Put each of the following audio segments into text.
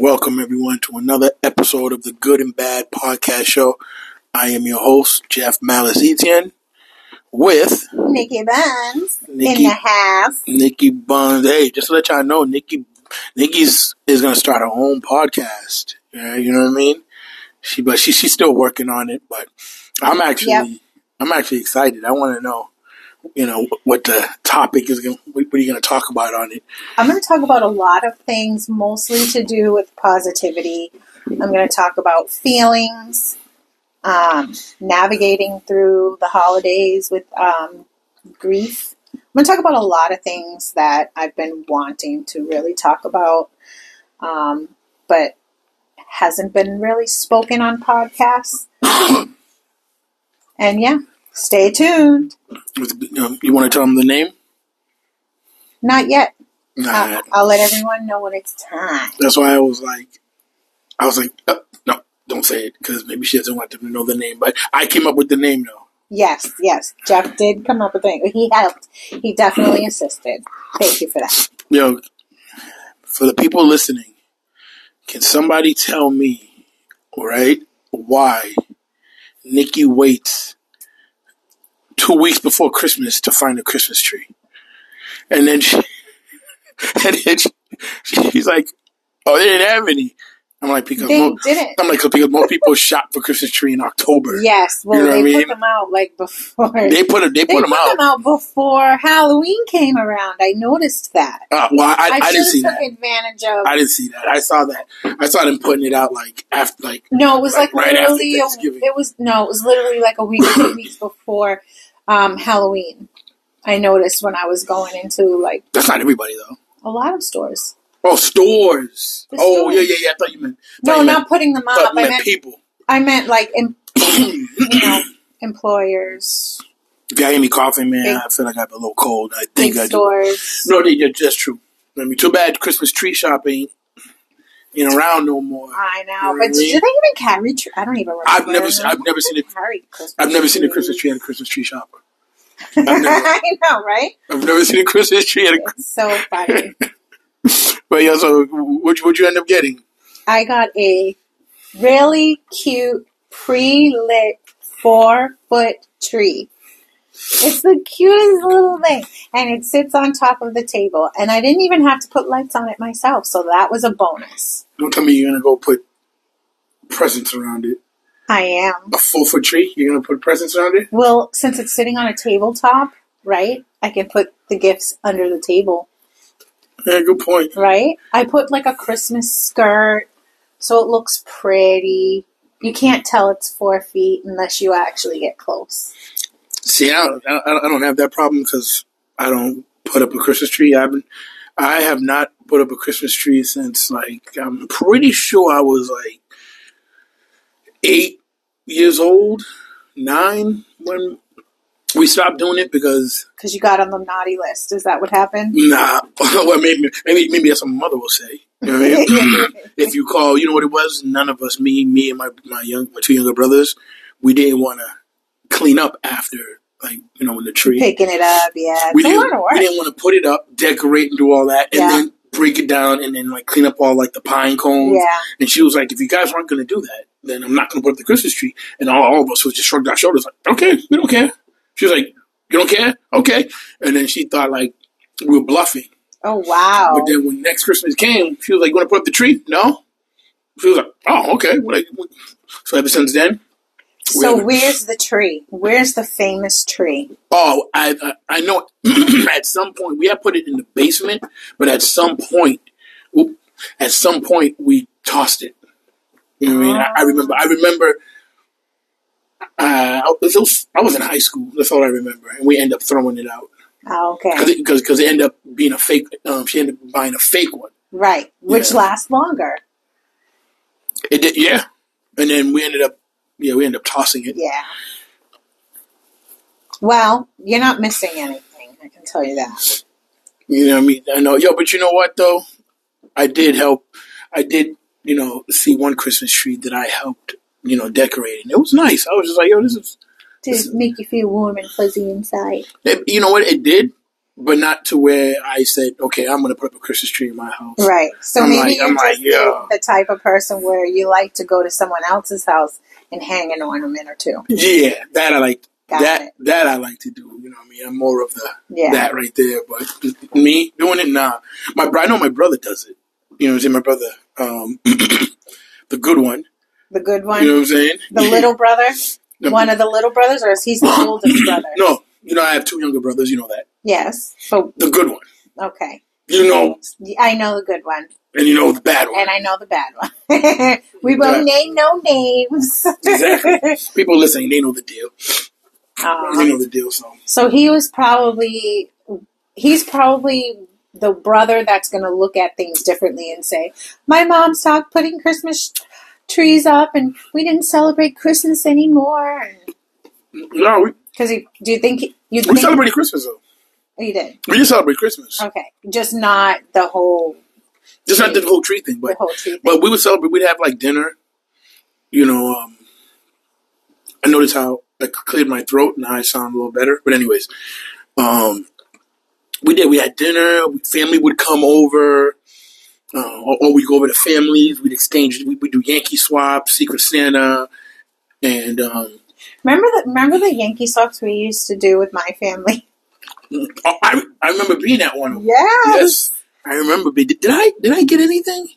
Welcome everyone to another episode of the Good and Bad Podcast Show. I am your host, Jeff Malice Etienne, with Nikki Buns Nikki- in the house. Nikki Buns. Hey, just to let y'all know, Nikki Nikki's is gonna start her own podcast. Yeah, you know what I mean? She but she she's still working on it, but I'm actually Yep. I'm actually excited. I wanna know, you know, what the topic is gonna what are you gonna talk about on it? I'm going to talk about a lot of things, mostly to do with positivity. I'm going to talk about feelings, um, navigating through the holidays with um, grief. I'm going to talk about a lot of things that I've been wanting to really talk about, um, but hasn't been really spoken on podcasts. and yeah, stay tuned. Um, you wanna tell them the name? Not yet. Nah, I'll, I'll let everyone know when it's time. That's why I was like, I was like, uh, no, don't say it because maybe she doesn't want them to know the name. But I came up with the name though. Yes, yes. Jeff did come up with it. He helped. He definitely assisted. Thank you for that. Yo, for the people listening, can somebody tell me, all right, why Nikki waits two weeks before Christmas to find a Christmas tree, and then she, and then she, she's like, oh, they didn't have any. I'm like because They mo- didn't. I'm like because most people shop for Christmas tree in October. Yes, well, You know what they I put them out like before. They put. They They put them out. before Halloween came around. I noticed that. Uh, well, I, I, I, didn't see have that. advantage of. I didn't see that. I saw that. I saw them putting it out like after, like no, it was Like, like, right after literally. A, it was no, it was literally like a week two weeks before um, Halloween. I noticed when I was going into like that's not everybody though. a lot of stores. Oh, stores. The oh, stores. yeah, yeah, yeah. I thought you meant. No, thought you not meant, putting them up. you I meant people. I meant like em- you know employers, If you hear me coughing, man, Big- I feel like I have a little cold. I think I do. stores. No, they, that's true. I mean, too bad Christmas tree shop ain't around no more. I know, You know but I do they even carry? Tr- I don't even remember. I've never seen- I've never seen it- Carry Christmas I've never seen a Christmas tree at a Christmas tree shop. Never, I know, right? I've never seen a Christmas tree at a. It's so funny. But yeah, so what you what you end up getting? I got a really cute pre-lit four foot tree. It's the cutest little thing, and it sits on top of the table. And I didn't even have to put lights on it myself, so that was a bonus. Don't tell me you're gonna go put presents around it. I am. A full foot tree. You're gonna put presents around it. Well, since it's sitting on a tabletop, right? I can put the gifts under the table, Yeah, good point. right? I put like a Christmas skirt so it looks pretty. You can't tell it's four feet unless you actually get close. See, I don't, I don't I don't have that problem because I don't put up a Christmas tree. I haven't, I have not put up a Christmas tree since like I'm pretty sure I was like eight years old, nine when we stopped doing it because Because you got on the naughty list. Is that what happened? nah, well maybe maybe maybe that's what my mother will say. You know what I mean? if you call, you know what it was? None of us, me, me and my my young my two younger brothers, we didn't want to clean up after like you know in the tree. Picking it up, yeah. we didn't, lot of work. we didn't want to put it up, decorate, and do all that, and Yeah. then break it down and then like clean up all like the pine cones. Yeah. And she was like, "If you guys aren't going to do that, then I'm not going to put up the Christmas tree." And all, all of us was just shrugged our shoulders, like, "Okay, we don't care." She was like, "You don't care? Okay." And then she thought like we were bluffing. Oh, wow. But then when next Christmas came, she was like, "You want to put up the tree?" No. She was like, "Oh, okay." What I- what- So ever since then, So we- where's the tree? Where's the famous tree? Oh, I I, I know. at some point, we had put it in the basement, but at some point, at some point, we tossed it. You know what I mean? I, I remember. I remember. Uh, I was, I was in high school. That's all I remember, and we end up throwing it out Oh, okay. because because it, ended up being a fake. Um, she ended up buying a fake one. Right. Which Yeah. lasts longer. It did, yeah. And then we ended up, yeah, we end up tossing it. Yeah. Well, you're not missing anything. I can tell you that. You know what I mean? I know, yo, but you know what though? I did help. I did, you know, see one Christmas tree that I helped, you know, decorating. It was nice. I was just like, yo, this is, To make you feel warm and fuzzy inside. it- you know what? It did, but not to where I said, okay, I'm gonna put up a Christmas tree in my house. Right. So I'm maybe like- you're I'm like, yeah. the, type of person where you like to go to someone else's house and hang an ornament or two. Yeah, that I like. Got that it. that I like to do. You know what I mean? I'm more of the Yeah. that right there. But me doing it, nah. My I know my brother does it. You know what I'm saying? My brother, um, the good one. The good one, You know what I'm saying? the little brother, one of the little brothers, or is he the oldest brother? No, you know I have two younger brothers. You know that. Yes. So The good one. okay, You know, I know the good one, and you know the bad one. and I know the bad one. we won't Yeah. name no names. Exactly. People listening, they know the deal. Um, They know the deal. So So he was probably he's probably the brother that's going to look at things differently and say, "My mom stopped putting Christmas trees up, and we didn't celebrate Christmas anymore." no, we, Because you do you think you we think celebrate Christmas though. Oh, you did? We just celebrate Christmas. Okay, just not the whole Just not the whole tree thing, the but whole tree. Thing. But we would celebrate. We'd have like dinner. You know, um, I noticed how I cleared my throat and I sound a little better. But anyways, um, we did. We had dinner. Family would come over, uh, or, or we go over to families. We'd exchange. We would do Yankee swap, Secret Santa, and um, Remember the remember the Yankee socks we used to do with my family? I I remember being at one. of. Yes. Yes, I remember. being- Did I did I get anything?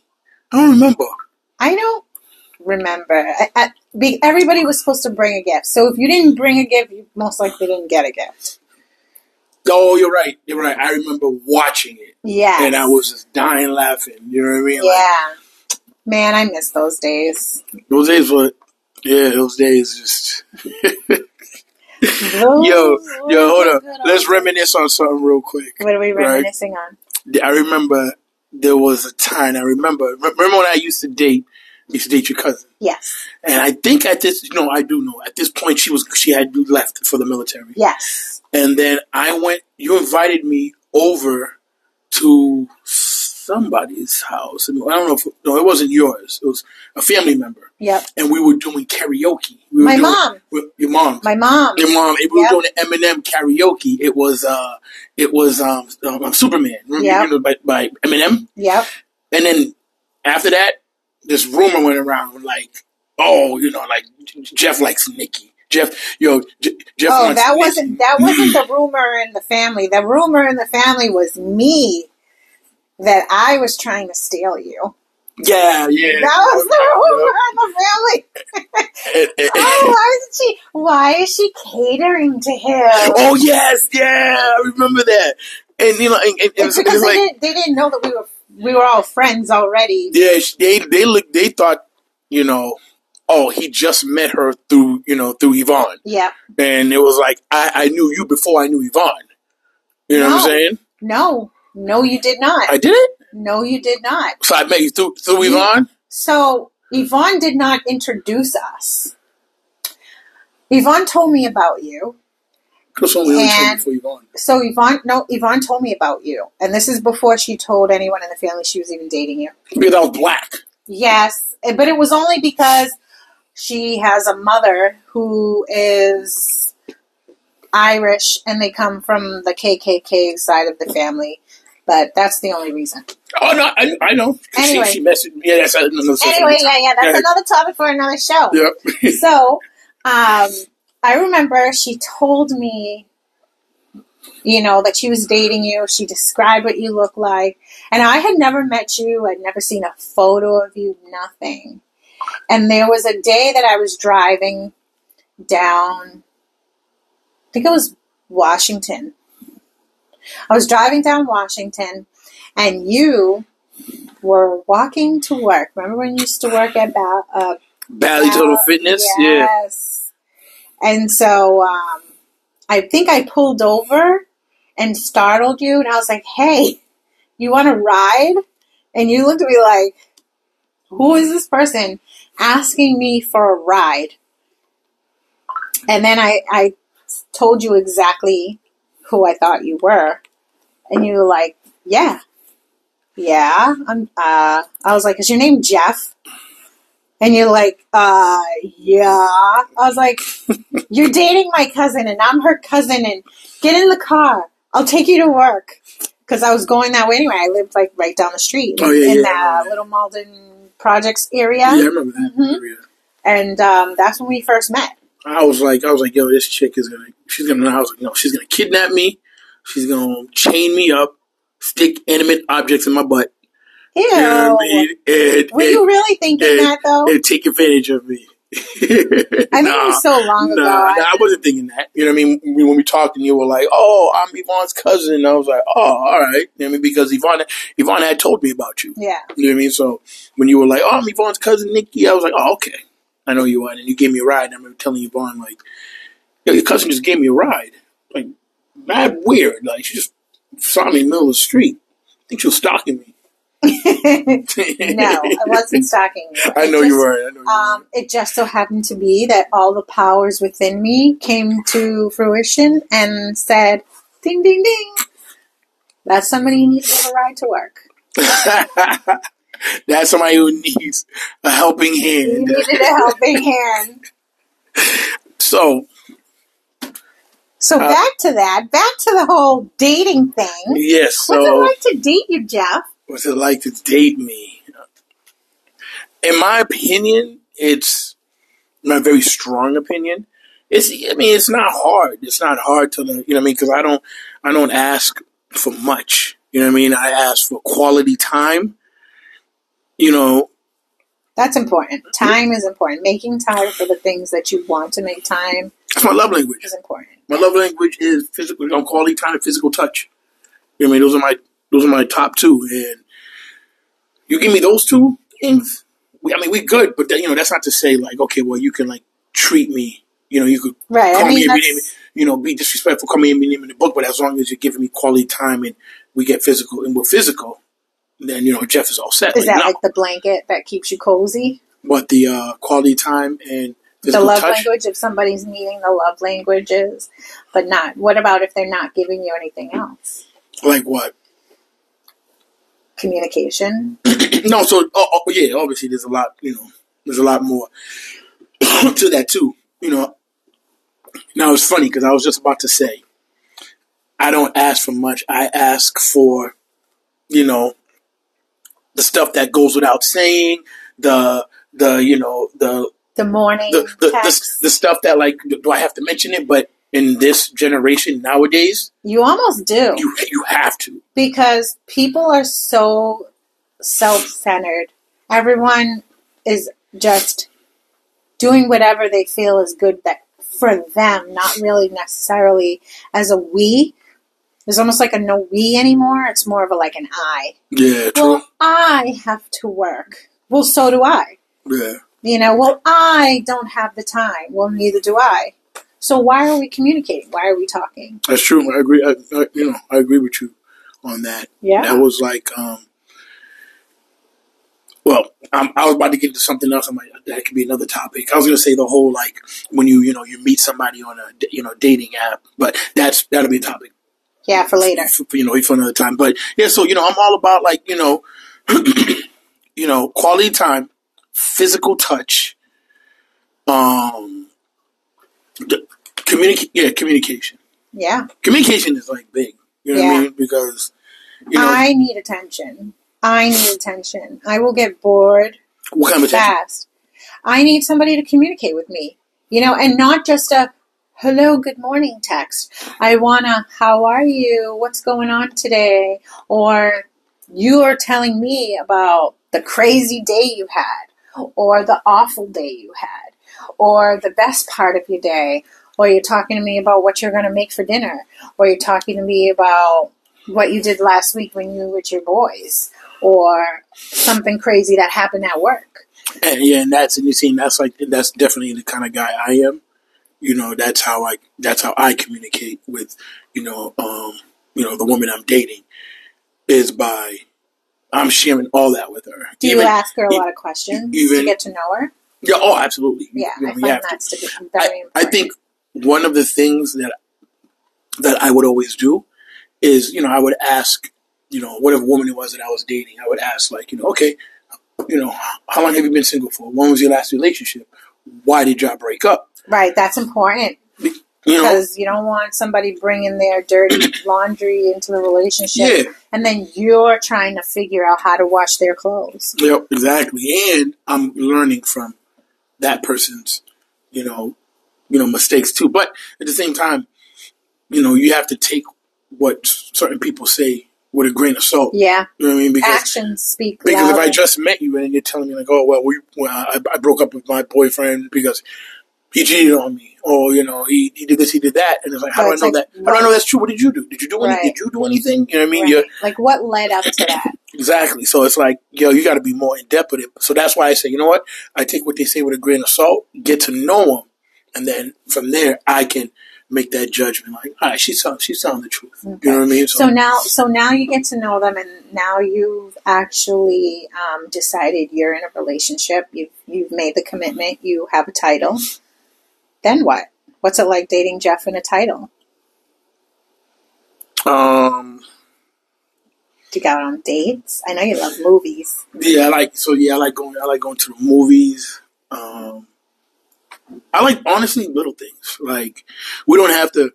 I don't remember. I don't remember. I, I, be, everybody was supposed to bring a gift. So if you didn't bring a gift, you most likely didn't get a gift. Oh, you're right. You're right. I remember watching it. Yeah. and I was just dying laughing. You know what I mean? Like, Yeah. Man, I miss those days. those days were, yeah, those days just. Yo, yo, hold on. Let's reminisce on something real quick. What are we right? reminiscing on? I remember there was a time. I remember. Remember when I used to date? Used to date your cousin, Yes. and I think at this, you know, I do know. At this point, she was she had left for the military, Yes. and then I went. You invited me over to somebody's house. I don't know if no, it wasn't yours. It was a family member. Yep. and we were doing karaoke. We My doing, mom. Your mom. My mom. Your mom. We Yep. were doing the Eminem karaoke. It was uh, it was um, um Superman. Remember, Yep. you know, by, by Eminem. Yep. And then after that, this rumor went around like, oh, you know, like Jeff likes Nikki. Jeff, yo, J- Jeff. Oh, that wasn't that wasn't the rumor in the family. The rumor in the family was me that I was trying to steal you. Yeah, yeah. That was the rumor in the family. Oh, why is she? Why is she catering to him? Oh yes, yeah, I remember that. And you know, and, and, it's because it's they like, didn't. They didn't know that we were we were all friends already. Yeah, they they look they thought, you know, oh, he just met her through, you know, through Yvonne. Yeah. And it was like I, I knew you before I knew Yvonne. You know what I'm saying? No. No, you did not. I did it? no, you did not. So I met you through through You- Yvonne? So Yvonne did not introduce us. Yvonne told me about you. Because only only And- before Yvonne. So Yvonne, no, Yvonne told me about you, and this is before she told anyone in the family she was even dating you. Because I was black. Yes, but it was only because she has a mother who is Irish, and they come from the KKK side of the family. But that's the only reason. Oh no, I, I know. Anyway. she, she messaged me. Yeah, that's another. Anyway, yeah, yeah, that's another topic for another show. Yep. so um, I remember she told me, you know, that she was dating you. She described what you look like. And I had never met you. I'd never seen a photo of you, nothing. And there was a day that I was driving down, I think it was Washington. I was driving down Washington, and you were walking to work. Remember when you used to work at Ba- uh, Bally Total Wow. Fitness. Yeah. Yes. And so um, I think I pulled over and startled you, and I was like, "Hey, you want to ride?" And you looked at me like, "Who is this person asking me for a ride?" And then I, I told you exactly who I thought you were, and you were like, "Yeah, yeah." I'm. Uh, I was like, "Is your name Jeff?" And you're like, uh, yeah. I was like, you're dating my cousin and I'm her cousin and get in the car. I'll take you to work because I was going that way anyway. I lived like right down the street Oh, yeah, in yeah, the I remember that. Little Malden Projects area, Yeah, I remember that Mhm. area. and um, that's when we first met. I was like, I was like, yo, this chick is gonna, she's gonna. I was like, no, she's gonna kidnap me. She's gonna chain me up, stick inanimate objects in my butt. Ew. You know what I mean? And, Were and, you really thinking and- that though? and take advantage of me. I think it was so long ago. Nah, I- nah, I wasn't thinking that. You know what I mean? When we talked and you were like, "Oh, I'm Yvonne's cousin," and I was like, "Oh, all right." You know what I mean? Because Yvonne, Yvonne had told me about you. yeah. You know what I mean? So when you were like, "Oh, I'm Yvonne's cousin Nikki," I was like, "Oh, okay, I know you are." And you gave me a ride. And I remember telling Yvonne like, "Yo, your cousin just gave me a ride." Like, mad weird. Like she just saw me in the middle of the street. I think she was stalking me. no, I wasn't stalking you. I know you just- were. I know you Um, it just so happened to be that all the powers within me came to fruition and said, "Ding, ding, ding." That's somebody you need to give a ride to work. That's somebody who needs a helping You hand. needed a helping hand. So So Uh, back to that. Back to the whole dating thing. yes, So, What's it like to date you, Jeff? what's it like to date me? In my opinion, it's my very strong opinion. It's I mean, it's not hard. It's not hard to you know what I mean because I don't I don't ask for much. You know what I mean? I ask for quality time. You know, That's important. Time is important. Making time for the things that you want to make time that's my love language. is important. My love language is physical, you know, quality time physical touch. You know I mean? Those are my those are my top two. And you give me those two things, we, I mean, we're good. But that, you know, that's not to say like, okay, well, you can like treat me. You know, you could Right. call I me mean, every name. that's, You know, be disrespectful, call me every name in the book. But as long as you're giving me quality time and we get physical and we're physical, then you know Jeff is all set. is Like, that no. like the blanket that keeps you cozy? but the uh, quality time and the love touch. language if somebody's needing the love languages but not what about if they're not giving you anything else Like what? communication no, so oh, oh, yeah, obviously there's a lot, you know, there's a lot more to that too. You know, now it's funny because I was just about to say, I don't ask for much. I ask for, you know, the stuff that goes without saying, the the you know the the morning the the, the, the stuff that like do I have to mention it? But in this generation nowadays, you almost do you you have to. because people are so self-centered everyone is just doing whatever they feel is good that for them not really necessarily as a we there's almost like a no we anymore it's more of a like an i Yeah, true. well i have to work well so do i Yeah. You know, well, I don't have the time. Well, neither do I. So why are we communicating? Why are we talking? That's true. I agree. I, I, you know, I agree with you on that. Yeah. That was like, um, well, um, I was about to get into something else. I'm like, that could be another topic. I was going to say the whole like when you, you know, you meet somebody on a, you know, dating app, but that's that'll be a topic Yeah, for later. for, you know for another time. But yeah, so you know, I'm all about like you know, you know, quality time, physical touch, um, communicate. Yeah, communication. Yeah. Communication is like big. You know what I mean? Because you know I need attention. I need attention. I will get bored what kind of attention. fast. I need somebody to communicate with me, you know, and not just a hello, good morning text. I want to, how are you? What's going on today? Or you are telling me about the crazy day you had, or the awful day you had, or the best part of your day, or you're talking to me about what you're going to make for dinner, or you're talking to me about what you did last week when you were with your boys, or something crazy that happened at work. And yeah, and that's and you see, that's like that's definitely the kind of guy I am. You know, that's how I that's how I communicate with you know um you know the woman I'm dating is by I'm sharing all that with her. Do you ask her a lot of questions even- to get to know her? Yeah. Oh, absolutely. Yeah, You know, I find to. that's to very I, important. I think one of the things that that I would always do is, you know, I would ask, you know, whatever woman it was that I was dating, I would ask, like, you know, okay, you know, how long have you been single for? When was your last relationship? Why did y'all break up? Right. That's important. You know, because you don't want somebody bringing their dirty laundry into the relationship, yeah, and then you're trying to figure out how to wash their clothes. yep, exactly. And I'm learning from that person's, you know, you know, mistakes too. But at the same time, you know, you have to take what certain people say with a grain of salt. Yeah, You know what I mean? Because actions speak Because if I just met you and you're telling me like, oh well, we, well I, I broke up with my boyfriend because he cheated on me, or you know, he, he did this, he did that, and it's like, how do I know like, that? How do I know that's true? What did you do? Did you do any, Right. Did you do anything? You know what I mean? Right. You're, like what led up to that? exactly. So it's like, yo, you got to be more in depth with it. So that's why I say, you know what? I take what they say with a grain of salt, get to know them, and then from there I can make that judgment. Like, all right, she's telling, she's telling the truth. You know what I mean? So now, so now you get to know them, and now you've actually um, decided you're in a relationship. You've you've made the commitment. You have a title. Then what? What's it like dating Jeff in a title? um. Do you go out on dates? I know you love movies. Yeah, I like so. Yeah, I like going. I like going to the movies. Um, I like honestly little things. Like we don't have to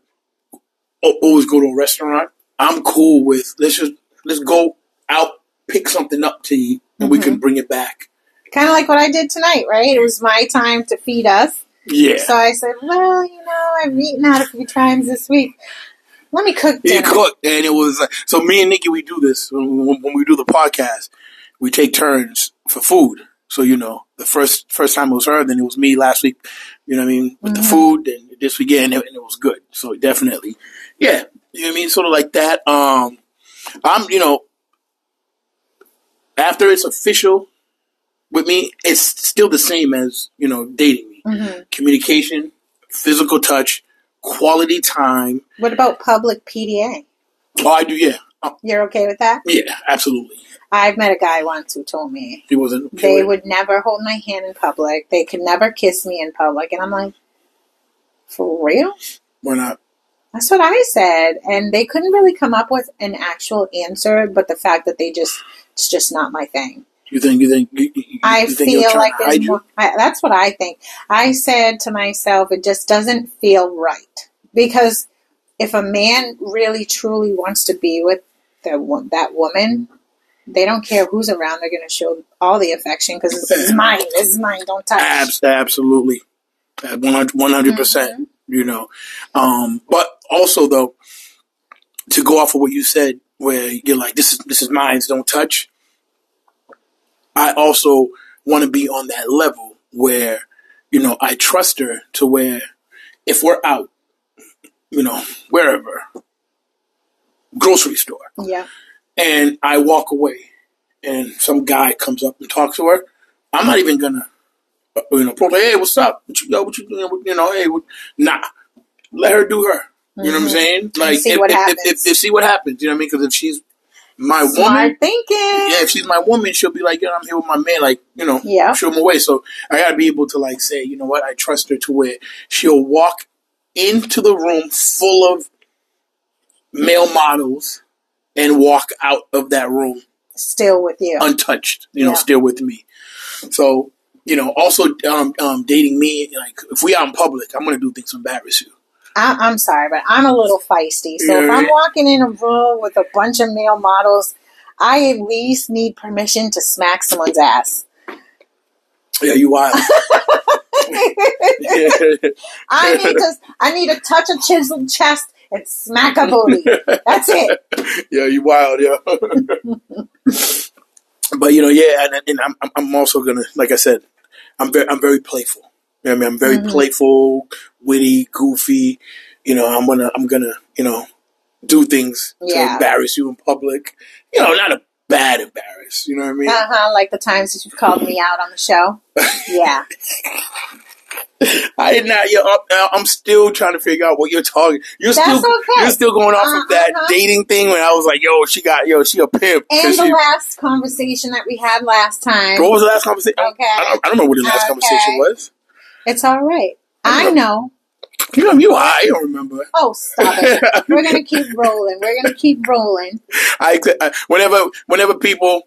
always go to a restaurant. I'm cool with let's just let's go out, pick something up to eat, and we can bring it back. Kind of like what I did tonight, right? It was my time to feed us. Yeah, So I said, well, you know, I've eaten out a few times this week. Let me cook he cooked, and it was like so. Me and Nikki, we do this when, when, we do the podcast. We take turns for food. So you know, the first first time it was her, then it was me last week. You know what I mean with the Mhm. food, and this weekend, and it, and it was good. So definitely, yeah, you know what I mean, sort of like that. Um, I'm, you know, after it's official with me, it's still the same as you know dating me. Mhm. Communication, physical touch, quality time. What about public PDA? Oh, I do, yeah, Uh, You're okay with that? yeah, absolutely. I've met a guy once who told me He wasn't. they would never hold my hand in public. They could never kiss me in public. And I'm like, for real? We're not. That's what I said. And they couldn't really come up with an actual answer, but the fact that they just, it's just not my thing. You think? You think? You, you, I you think feel like to hide there's more. I, that's what I think. I said to myself, it just doesn't feel right because if a man really truly wants to be with the, that woman, they don't care who's around. They're going to show all the affection because this is mine. This is mine. Don't touch. Abs- absolutely, one hundred percent. You know, um, but also though, to go off of what you said, where you're like, "This is this is mine. Don't touch." I also want to be on that level where, you know, I trust her to where, if we're out, you know, wherever, grocery store, Yeah. and I walk away, and some guy comes up and talks to her, I'm not even gonna, uh, you know, approach her, hey, what's up? What you, yo, what you doing? You know, hey, what, nah, let her do her. You know what I'm saying? Like, see if, what if, if, if- see what happens. You know what I mean? Because if she's my woman, thinking. yeah, if she's my woman, she'll be like, yeah, I'm here with my man, like, you know, Yeah. show him away. So I gotta be able to like say, you know what, I trust her to where she'll walk into the room full of male models and walk out of that room Still with you. untouched, you know, Yeah. still with me. So, you know, also um, um, dating me, like if we out in public, I'm gonna do things to embarrass you. I, I'm sorry, but I'm a little feisty. So if I'm walking in a room with a bunch of male models, I at least need permission to smack someone's ass. Yeah, you wild. I need to. I need to touch a chiseled chest and smack a booty. That's it. yeah, you wild, yeah. but you know, yeah, and, and I'm I'm- I'm also gonna, like I said, I'm very I'm very playful. You know I mean, I'm very Mhm. playful, witty, goofy. You know, I'm gonna I'm gonna you know do things to Yeah. embarrass you in public. You know, not a bad embarrass. You know what I mean? Uh huh. Like the times that you've called me out on the show. Yeah. I did not. Yo, I'm, I'm still trying to figure out what you're talking. You're That's still okay. you're still going off Uh, of that uh-huh. dating thing when I was like, yo, she got yo, she a pimp. And the she- last conversation that we had last time. What was the last conversation? Okay. I don't, I don't know what the last Okay. conversation was. It's all right. I know. You know, you high, I don't remember. Oh, stop it. We're gonna keep rolling. We're gonna keep rolling. I, I whenever whenever people,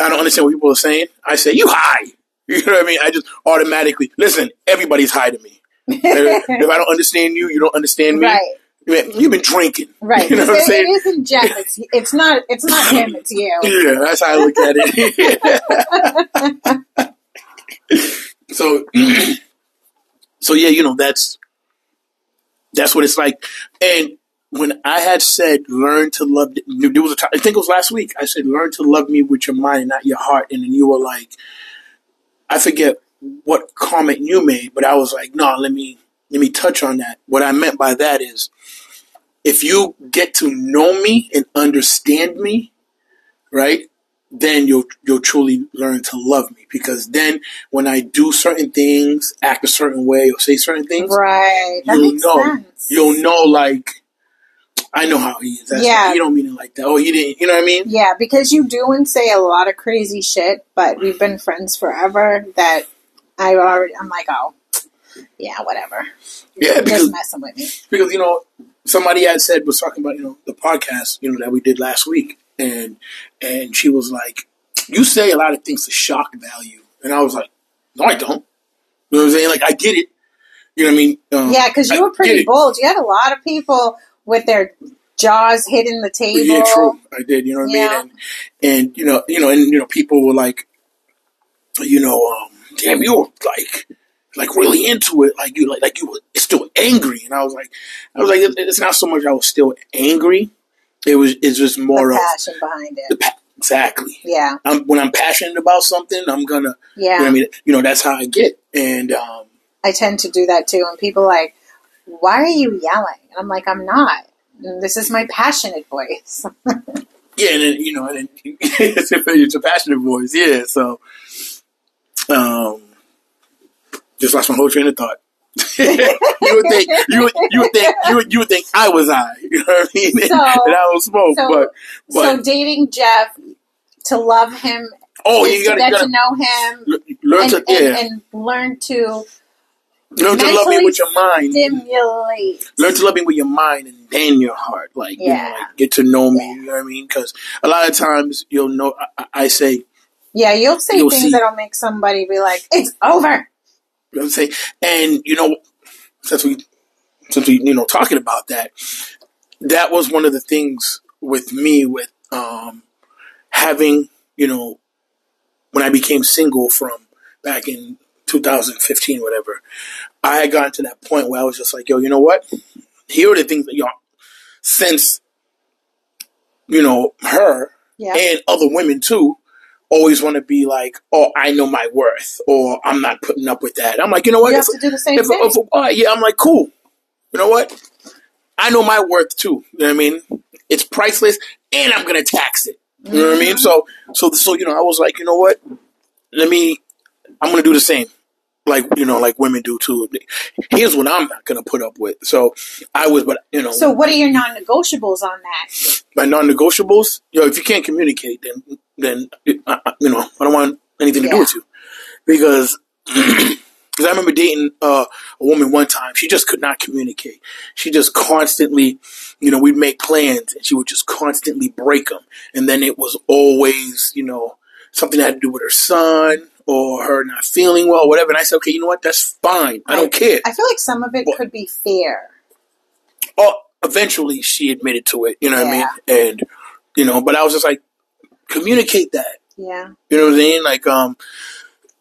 I don't understand what people are saying. I say you high. You know what I mean? I just automatically listen. Everybody's high to me. if I don't understand you, you don't understand me. right, You've been drinking. right. You know what I'm saying? it isn't Jeff. It's it's not it's not him. It's you. Yeah, that's how I look at it. So, so yeah, you know that's that's what it's like. And when I had said, "Learn to love," there was a time, I think it was last week. I said, "Learn to love me with your mind, not your heart," and then you were like, I forget what comment you made, but I was like, "No, let me let me touch on that." What I meant by that is, if you get to know me and understand me, right? Then you'll you'll truly learn to love me because then when I do certain things, act a certain way, or say certain things, Right. That you'll makes know sense. you'll know like I know how he is. That's Yeah. you don't mean it like that. Oh, you didn't. You know what I mean? Yeah, because you do and say a lot of crazy shit, but we've been friends forever. That I already, I'm like, oh, yeah, whatever. Yeah, You're because just messing with me. because you know somebody had said was talking about you know the podcast you know that we did last week, and and she was like, "You say a lot of things to shock value," and I was like, "No, I don't." You know what I'm saying? Like I get it. You know what I mean? Um, Yeah, because I you were pretty bold. You had a lot of people with their jaws hitting the table. Yeah, true. I did. You know what Yeah. I mean? And and you know, you know, and you know, people were like, you know, um, damn, you were like, like really into it, like you, like, like you were still angry. And I was like, I was like, it's not so much I was still angry. It was, it's just more The of passion behind the it. pa- exactly. Yeah, I'm, when I'm passionate about something, I'm gonna, yeah. you know I mean? You know, that's how I get. And um, I tend to do that too. And people are like, why are you yelling? And I'm like, I'm not. This is my passionate voice. Yeah, and then you know, and then it's, a, it's a passionate voice. Yeah, so um, just lost my whole train of thought. You would think you would you would think you would you would think I was I. You know what I mean? So- and I was smoke, so- but but so dating Jeff to love him oh, you gotta, get you to gotta know him learn and, to and, yeah, and learn to learn to love me with your mind. stimulate. Learn to love me with your mind and then your heart. Like, you know, Yeah. like get to know me. Yeah. You know what I mean? Because a lot of times you'll know. I, I- I say, Yeah, you'll say You'll things see. that'll make somebody be like, "It's over." You know what I'm saying? And you know, since we since we you know talking about that, that was one of the things with me with um having you know when I became single from back in 2015 whatever I had gotten to that point where I was just like yo you know what here are the things that y'all since you know her Yeah, and other women too always want to be like, oh, I know my worth, or I'm not putting up with that. I'm like, you know what? you If, have to do the same if, thing. if, uh, yeah, I'm like, cool. You know what? I know my worth too. You know what I mean? It's priceless, and I'm gonna tax it. You know what I mean? So, so, so, you know, I was like, you know what? Let me. I'm gonna do the same, like you know, like women do too. Here's what I'm not gonna put up with. So, I was, but you know, so, what are your non-negotiables on that? my non-negotiables, yo, if you can't communicate, then then you know I don't want anything to do with you because because I remember dating uh, a woman one time. She just could not communicate. She just constantly, you know, we'd make plans and she would just constantly break them, and then it was always you know something that had to do with her son or her not feeling well, or whatever. And I said, okay, you know what, that's fine. I don't care. I feel like some of it What? could be fear. oh, eventually she admitted to it. You know what I mean? And you know, but I was just like, communicate that. Yeah, You know what I'm saying? Like, um,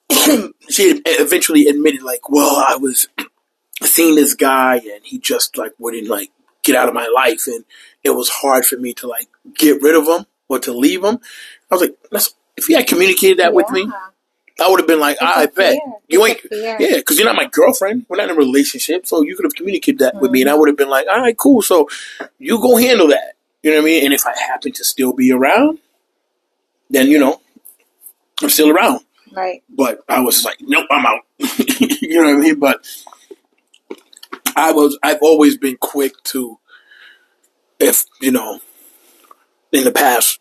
she eventually admitted, like, well, I was seeing this guy and he just like wouldn't like get out of my life, and it was hard for me to like get rid of him or to leave him. I was like, that's if he had communicated that with me, Yeah. I would have been like, I a bet you ain't. Yeah, because you're not my girlfriend. We're not in a relationship, so you could have communicated that with me, and I would have been like, all right, cool. So you go handle that. You know what I mean? And if I happen to still be around, then you know I'm still around. Right. But I was like, nope, I'm out. you know what I mean? But I was. I've always been quick to, if you know, in the past,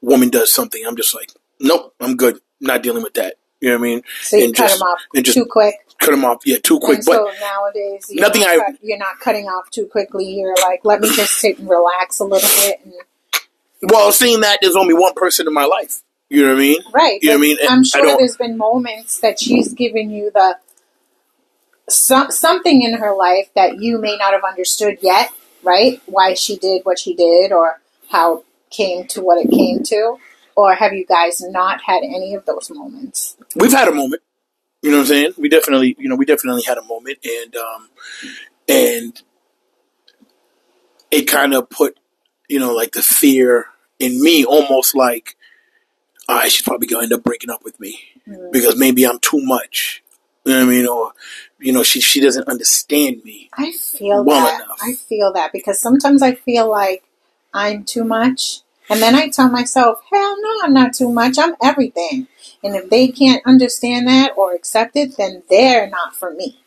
woman does something, I'm just like, nope, I'm good. Not dealing with that. You know what I mean? So you And cut just- them off and just- too quick. Cut them off, yeah, too quick. and But so nowadays, you're nothing not I- cut- you're not cutting off too quickly. You're like, let me just sit and relax a little bit. And, Well, seeing that there's only one person in my life. You know what I mean? right. You know what I mean? And I'm sure there's been moments that she's given you the so, something in her life that you may not have understood yet, right? Why she did what she did or how it came to what it came to? Or have you guys not had any of those moments? We've had a moment. You know what I'm saying? We definitely, you know, we definitely had a moment, and um, and it kind of put, you know, like the fear in me, almost like, all right, she's probably gonna end up breaking up with me Mm. because maybe I'm too much. You know what I mean? Or, you know, she she doesn't understand me. I feel Well that. enough. I feel that because sometimes I feel like I'm too much. And then I tell myself, hell no, I'm not too much. I'm everything. And if they can't understand that or accept it, then they're not for me.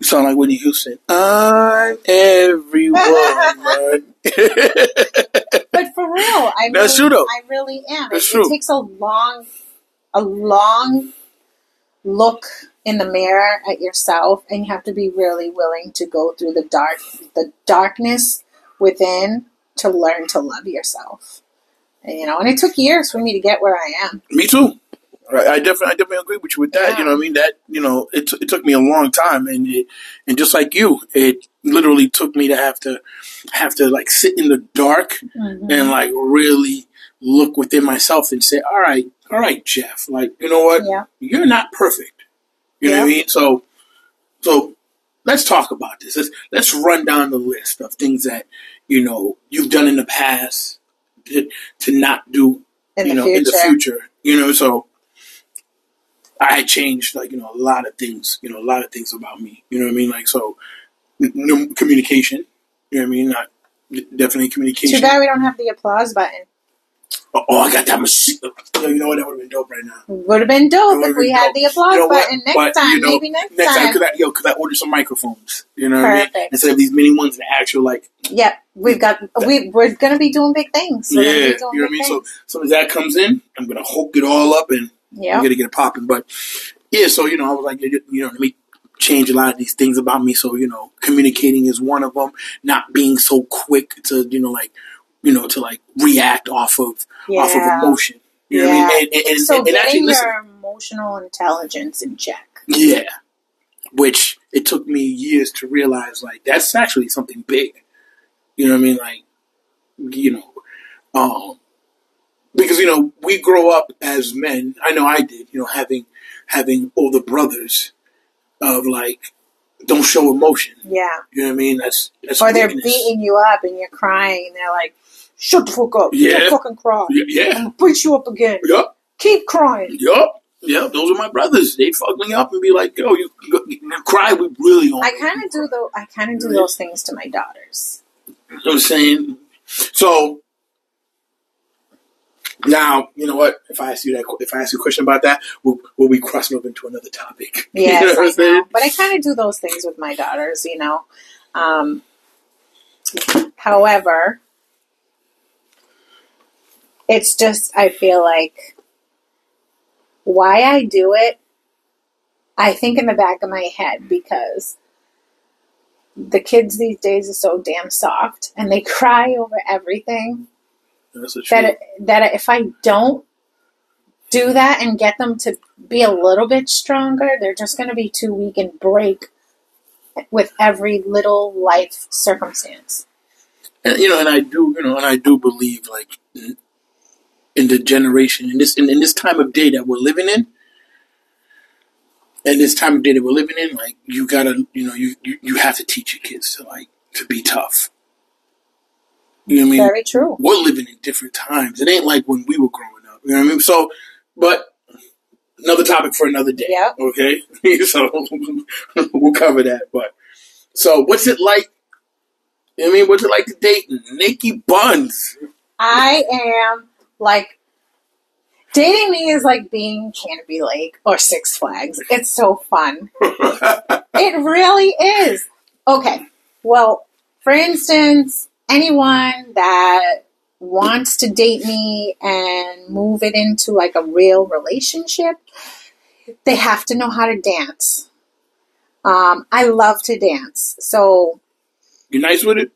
You sound like Whitney Houston. I'm everyone. But for real, I That's really, true, though. I really am. That's it, true. it takes a long, a long look in the mirror at yourself, and you have to be really willing to go through the dark, the darkness within to learn to love yourself. And, you know, and it took years for me to get where I am. Me too. I definitely, I definitely agree with you with that. Yeah. You know, what I mean that you know, it t- it took me a long time, and it, and just like you, it literally took me to have to have to like sit in the dark Mhm. and like really look within myself and say, all right, all right, Jeff, like you know what, Yeah. you're not perfect. You know what I mean? So, so let's talk about this. Let's let's run down the list of things that you know you've done in the past to, to not do In you know, future. in the future. You know, so I had changed like, you know, a lot of things, you know, a lot of things about me. You know what I mean? Like so n- n- communication. You know what I mean? Not definitely communication Too bad we don't have the applause button. Oh, oh, I got that machine. Yo, you know what? That would have been dope right now. Would have been dope if we been had the applause You know button next But, time. you know, maybe next, time. Next time, time. I, yo, cause I ordered some microphones. You know what I mean? Perfect. Instead of these mini ones, the actual like, Yep, we've got we we're gonna be doing big things. We're yeah, you know what I mean? So, things. so as that comes in, I'm gonna hook it all up and yeah, I'm gonna get it popping. But yeah, so you know, I was like, you know, let me change a lot of these things about me. So you know, communicating is one of them. Not being so quick to you know, like you know, to like react off of off of emotion. You know what I mean? And, and, and, so and actually, getting listen, your emotional intelligence in check. yeah, which it took me years to realize, like that's actually something big. You know what I mean? Like, you know, um, because you know we grow up as men. I know I did. You know, having having older brothers of like don't show emotion. Yeah, You know what I mean? That's that's or they're weakness. beating you up and you're crying. and They're like, "Shut the fuck up! Yeah. Don't fucking cry. Y- I'm Yeah. gonna beat you up again. Yep. Keep crying." Yep. Yeah, those are my brothers. They fuck me up and be like, "Yo, you, you, you cry. We really on." I kind of do though. I kind of do those things to my daughters. You know what I'm saying? So now, you know what? If I ask you that, if I ask you a question about that, we'll, we'll be crossing over into another topic. Yes, you know I know. But I kind of do those things with my daughters, you know. Um, however, it's just, I feel like why I do it, I think in the back of my head because the kids these days are so damn soft and they cry over everything that that if I don't do that and get them to be a little bit stronger, they're just going to be too weak and break with every little life circumstance. And, you know, and I do, you know, and I do believe, like, in, the generation, in this, in, in this time of day that we're living in, and this time of day that we're living in, like, you gotta, you know, you, you, you have to teach your kids to, like, to be tough. You know what I mean? Very true. we're living in different times. It ain't like when we were growing up. You know what I mean? So, but another topic for another day. Yep. Okay. so we'll cover that. But so, what's it like? You know what I mean, what's it like to date Nikki Buns? I am like dating me is like being Canobie Lake or Six Flags. It's so fun. It really is. Okay. Well, for instance, anyone that wants to date me and move it into like a real relationship, they have to know how to dance. Um, I love to dance. So, You're nice with it?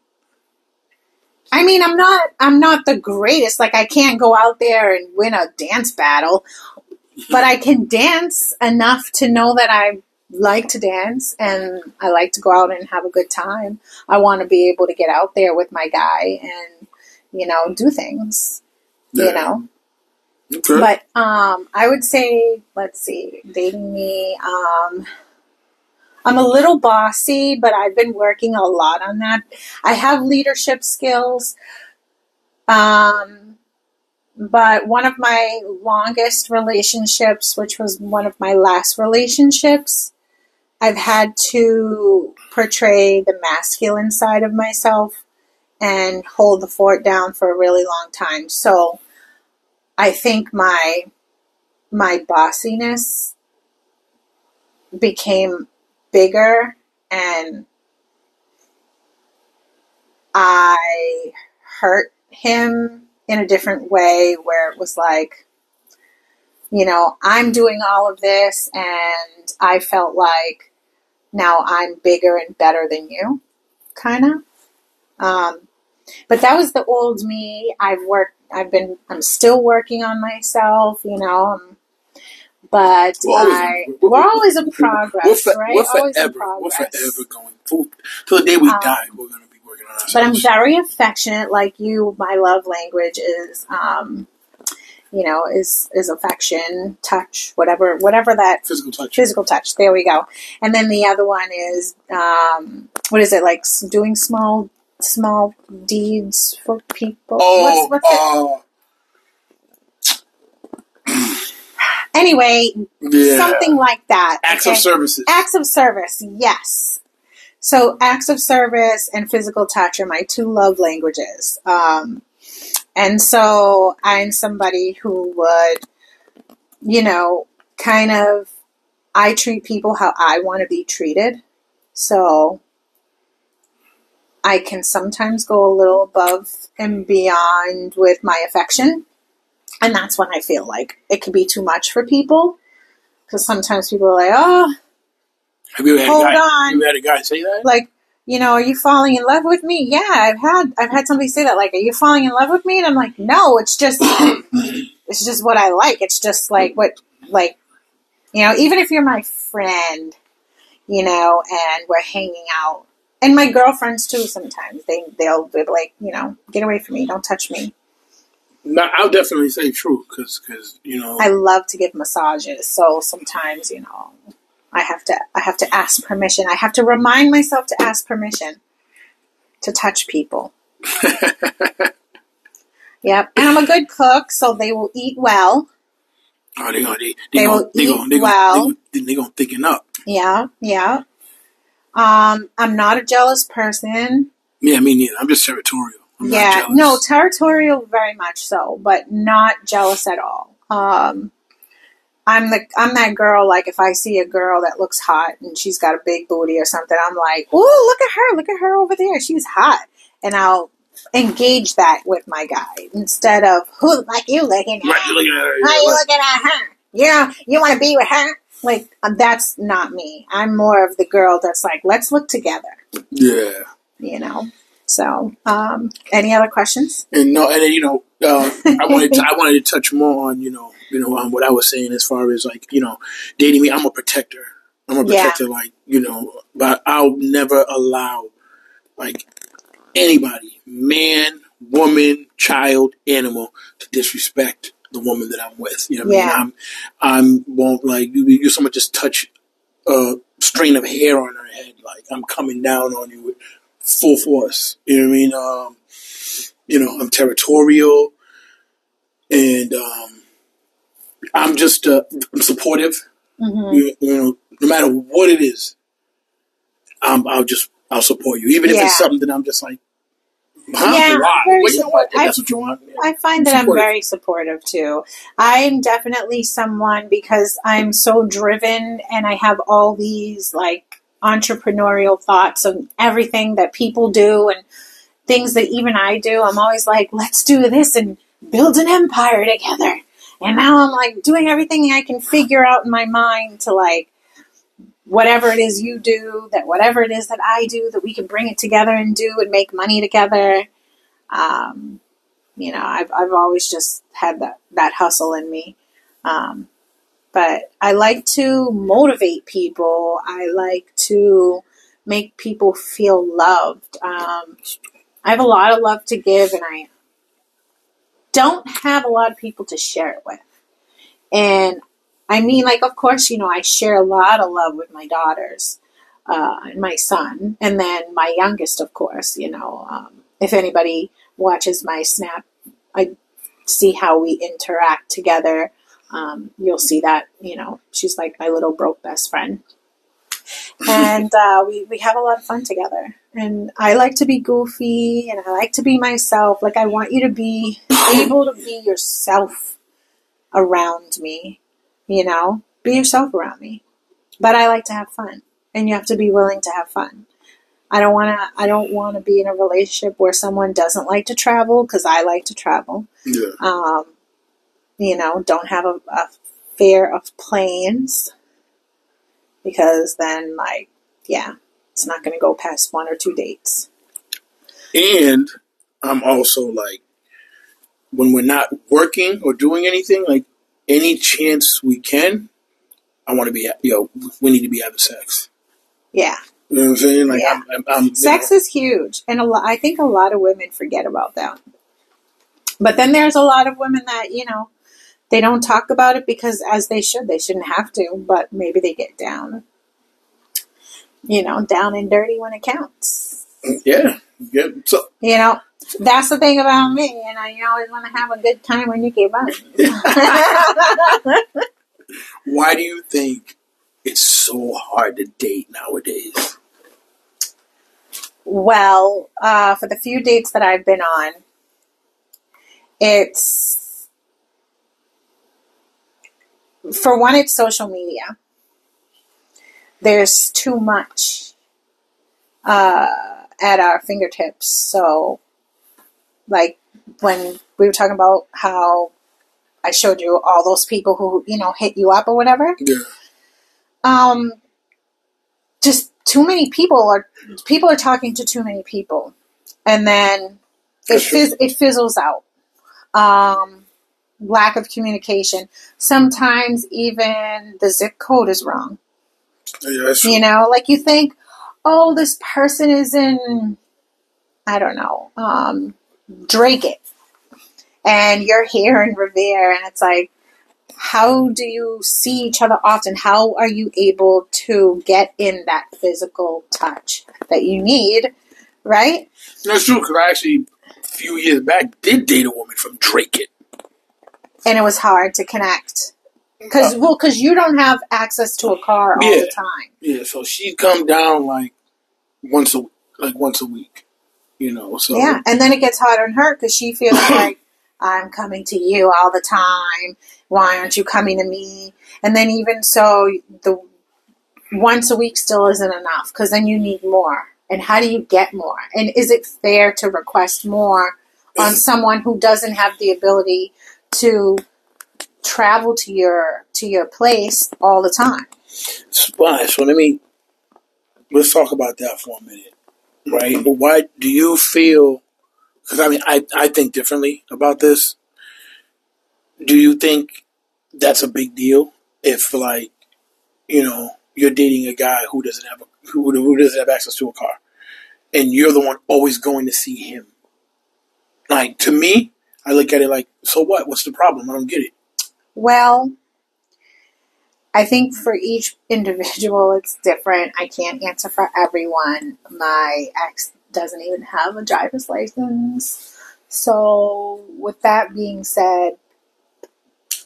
I mean, I'm not I'm not the greatest. Like I can't go out there and win a dance battle, but I can dance enough to know that I like to dance and I like to go out and have a good time. I want to be able to get out there with my guy and, you know, do things, Yeah. you know. Okay. But um, I would say, let's see, dating me. Um, I'm a little bossy, but I've been working a lot on that. I have leadership skills. Um, but one of my longest relationships, which was one of my last relationships, I've had to portray the masculine side of myself and hold the fort down for a really long time. So I think my my bossiness became bigger and I hurt him in a different way where it was like you know I'm doing all of this and I felt like now I'm bigger and better than you kind of um but that was the old me I've worked I've been I'm still working on myself you know um, but We're always- I, we're- we're always in progress we're, for- right we're always in forever, we're forever going full, till the day we Um, die. We're going to be working on ourselves. but I'm very affectionate like you my love language is um you know is is affection touch whatever whatever that physical touch. physical touch there we go and then the other one is um what is it like doing small small deeds for people Oh, what's, what's it? anyway yeah. something like that Acts okay? of services. Acts of service, yes. So acts of service and physical touch are my two love languages. Um, and so I'm somebody who would, you know, kind of, I treat people how I want to be treated. So I can sometimes go a little above and beyond with my affection. And that's when I feel like it can be too much for people. Because sometimes people are like, oh, Have you had Hold a guy? on. Have you had a guy say that? like you know are you falling in love with me? Yeah i've had i've had somebody say that like are you falling in love with me? And i'm like no it's just it's just what i like. It's just like what like you know even if you're my friend you know and we're hanging out and my girlfriends too sometimes. They they'll be like you know get away from me. Don't touch me. No, I'll definitely say true because cause, you know i love to give massages so sometimes you know i have to i have to ask permission i have to remind myself to ask permission to touch people Yep, and I'm a good cook, so they will eat well. oh, they gonna they, They they, gonna will they gonna eat they well. they gonna, they gonna thicken up. Yeah, yeah. Um, I'm not a jealous person. Yeah, me neither. I'm just territorial. I'm yeah, no, territorial, very much so, but not jealous at all. Um, I'm the I'm that girl. Like if I see a girl that looks hot and she's got a big booty or something, I'm like, "Ooh, look at her! Look at her over there. She's hot." And I'll engage that with my guy instead of who like you looking at. Right, looking at her. You looking at her? You know, you want to be with her? Like, um, that's not me. I'm more of the girl that's like, let's look together, yeah, you know? So, um, any other questions? and no, and then you know, uh, I wanted to, I wanted to touch more on you know you know um, what I was saying as far as like you know dating me. I'm a protector. I'm a Yeah. protector, like you know, but I'll never allow like anybody, man, woman, child, animal, to disrespect the woman that I'm with. You know what Yeah. I mean? I'm I'm won't like you. You someone just touch a strain of hair on her head, like I'm coming down on you with full force. You know what I mean? Um, you know, I'm territorial, and um, I'm just uh, I'm supportive. hmm You, you know, no matter what it is, um, I'll just I'll support you, even if Yeah. it's something that I'm just like? Yeah, Why? very Well, you know what? If support- that's what you want. yeah. I find that I'm very supportive too. I'm definitely someone because I'm so driven and I have all these like entrepreneurial thoughts of everything that people do and things that even I do. I'm always like, let's do this and build an empire together. And now I'm like doing everything I can figure out in my mind to like whatever it is you do, that whatever it is that I do, that we can bring it together and do and make money together. Um, you know, I've I've always just had that that hustle in me. Um, but I like to motivate people. I like to make people feel loved. Um, I have a lot of love to give, and I don't have a lot of people to share it with. And I mean, like, of course, you know, I share a lot of love with my daughters uh, and my son, and then my youngest, of course. You know, um, if anybody watches my snap, I see how we interact together. Um, you'll see that, you know, she's like my little broke best friend. and uh, we, we have a lot of fun together. And I like to be goofy and I like to be myself. Like, I want you to be able to be yourself around me, you know, be yourself around me. But I like to have fun, and you have to be willing to have fun. I don't want to. I don't want to be in a relationship where someone doesn't like to travel because I like to travel. Yeah. Um, you know, don't have a, a fear of planes because then, like, yeah, it's not going to go past one or two dates. And I'm also like, when we're not working or doing anything, like any chance we can, I want to be, you know, we need to be having sex. Yeah. You know what I'm saying? Like, Yeah. I'm, I'm, I'm, Sex is huge, and a lot, I think a lot of women forget about that. But then there's a lot of women that you know they don't talk about it because, as they should, they shouldn't have to. But maybe they get down, you know, down and dirty when it counts. yeah, yeah. So, You know, that's the thing about me, and I always want to have a good time when you get run. why do you think it's so hard to date nowadays? Well, uh, for the few dates that I've been on, it's for one, it's social media. There's too much uh, at our fingertips. So, like when we were talking about how I showed you all those people who you know hit you up or whatever Yeah. um just too many people are people are talking to too many people. And then it fizz, it fizzles out. Um lack of communication. Sometimes even the zip code is wrong Yeah, you know like you think oh this person is in i don't know um Dracut. And you're here in revere and it's like how do you see each other often? How are you able to get in that physical touch that you need right? That's true, because I actually, a few years back, did date a woman from Dracut. and it was hard to connect because uh, well because you don't have access to a car all Yeah. the time Yeah, so she'd come down like once a like once a week, you know. So Yeah, and then it gets hard on her because she feels like I'm coming to you all the time. Why aren't you coming to me? And then even so, the once a week still isn't enough because then you need more. And how do you get more? And is it fair to request more on someone who doesn't have the ability to travel to your to your place all the time? Fine. So let me let's talk about that for a minute, right? Why do you feel? Because I mean, I I think differently about this. Do you think that's a big deal if, like, you know, you're dating a guy who doesn't have a who, who doesn't have access to a car, and you're the one always going to see him? Like to me, I look at it like, so what? What's the problem? I don't get it. Well, I think for each individual it's different. I can't answer for everyone. My ex doesn't even have a driver's license. So, with that being said,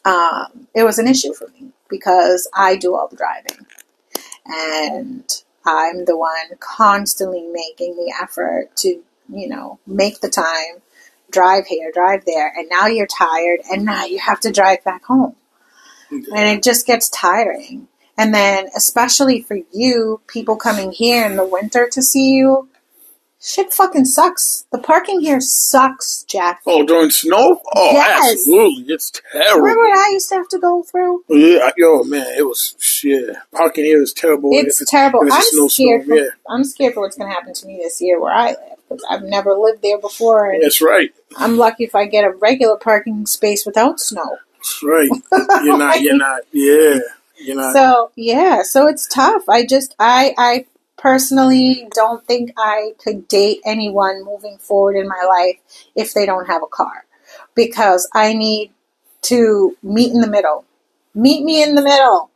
um, it was an issue for me because I do all the driving. And I'm the one constantly making the effort to, you know, make the time, drive here, drive there. And now you're tired and now you have to drive back home and it just gets tiring. And then, especially for you, people coming here in the winter to see you, shit fucking sucks. The parking here sucks, Jeff. Oh, during snow? Oh, Yes. absolutely. It's terrible. Remember what I used to have to go through? Yeah, yo, man, it was shit. Parking here is terrible. It's If terrible. it's I'm scared. For, yeah. I'm scared for what's going to happen to me this year where I live because I've never lived there before, and That's right. I'm lucky if I get a regular parking space without snow. That's right. You're not. You're not. Yeah. You're not. So yeah, so it's tough. I just I I personally don't think I could date anyone moving forward in my life if they don't have a car because I need to meet in the middle. Meet me in the middle.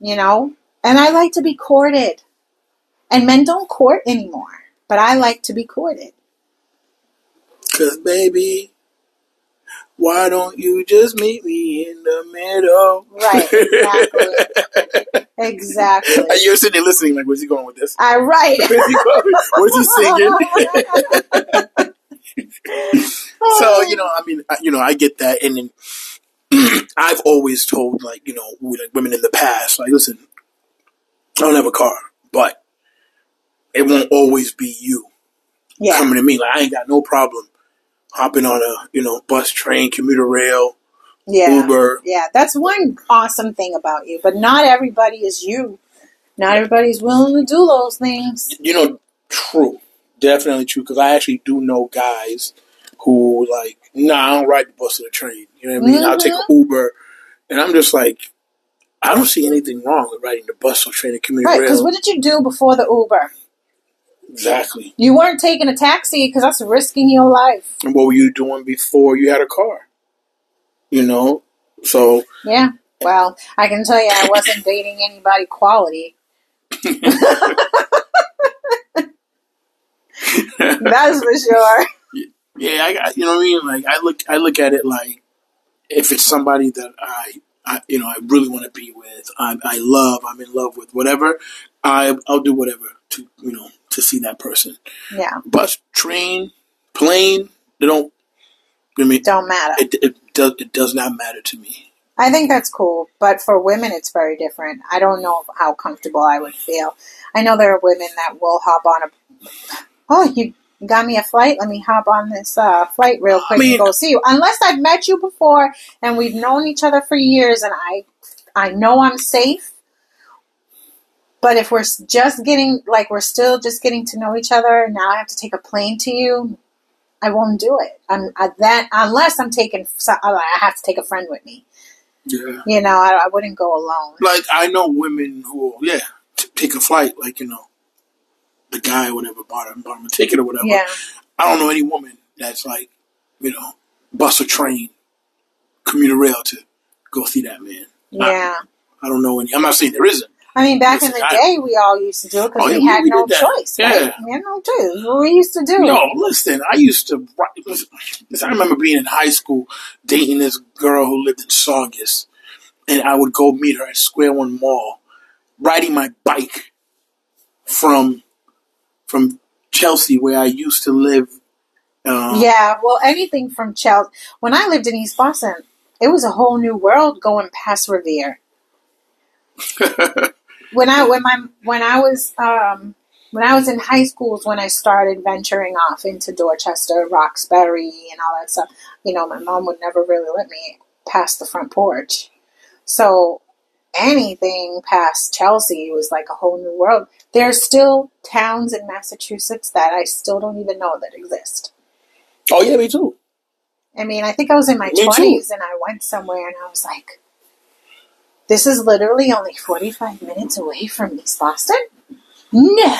You know? And I like to be courted. And men don't court anymore, but I like to be courted. Cause baby, why don't you just meet me in the middle? Right, exactly. exactly. And you're sitting there listening, like, where's he going with this? I right. Where's he, going? Where's he singing? so you know, I mean, you know, I get that, and then I've always told, like, you know, women in the past, like, listen, I don't have a car, but it won't always be you yeah. coming to me. Like, I ain't got no problem hopping on a, you know, bus, train, commuter rail, Yeah. Uber. Yeah, that's one awesome thing about you. But not everybody is you. Not everybody's willing to do those things. You know, true, definitely true. Because I actually do know guys who like, nah, I don't ride the bus or the train. You know what I mean? I'll take an mm-hmm. Uber, and I'm just like, I don't see anything wrong with riding the bus or train and commuter Right, because what did you do before the Uber? Exactly. You weren't taking a taxi because that's risking your life. And what were you doing before you had a car? You know, so Yeah. Well, I can tell you I wasn't dating anybody quality. That's for sure. yeah, I you know what I mean. Like I look, I look at it like if it's somebody that I, I you know, I really want to be with, I, I love, I'm in love with, whatever. I, I'll do whatever to you know to see that person. Yeah. Bus, train, plane, they don't. I mean, Don't matter. it, it does it does not matter to me. I think that's cool, but for women, it's very different. I don't know how comfortable I would feel. I know there are women that will hop on a. Oh, you got me a flight. Let me hop on this uh, flight real quick mean- and go see you. Unless I've met you before and we've known each other for years, and I, I know I'm safe. But if we're just getting like we're still just getting to know each other, and now I have to take a plane to you. I won't do it. I'm I, that unless I'm taking. Oh, I have to take a friend with me. Yeah. You know, I, I wouldn't go alone. Like I know women who, yeah, t- take a flight. Like you know, the guy or whatever bought him, bought him a ticket or whatever. Yeah, I don't know any woman that's like, you know, bus or train, commuter rail to go see that man. yeah. I don't know any. I'm not saying there isn't. I mean, back in the day, we all used to do it because Oh, we had we no choice. Yeah. Right? We had no choice. What we used to do. It. No, listen, I used to. I remember being in high school dating this girl who lived in Saugus, and I would go meet her at Square One Mall, riding my bike from from Chelsea, where I used to live. Um, Yeah, well, anything from Chelsea. When I lived in East Boston, it was a whole new world going past Revere. when I when my when I was um, when I was in high school is when I started venturing off into Dorchester, Roxbury, and all that stuff. You know, my mom would never really let me past the front porch, so anything past Chelsea was like a whole new world. There's still towns in Massachusetts that I still don't even know that exist. oh yeah, me too. I mean, I think I was in my twenties and I went somewhere and I was like, "This is literally only forty-five minutes away from East Boston." No,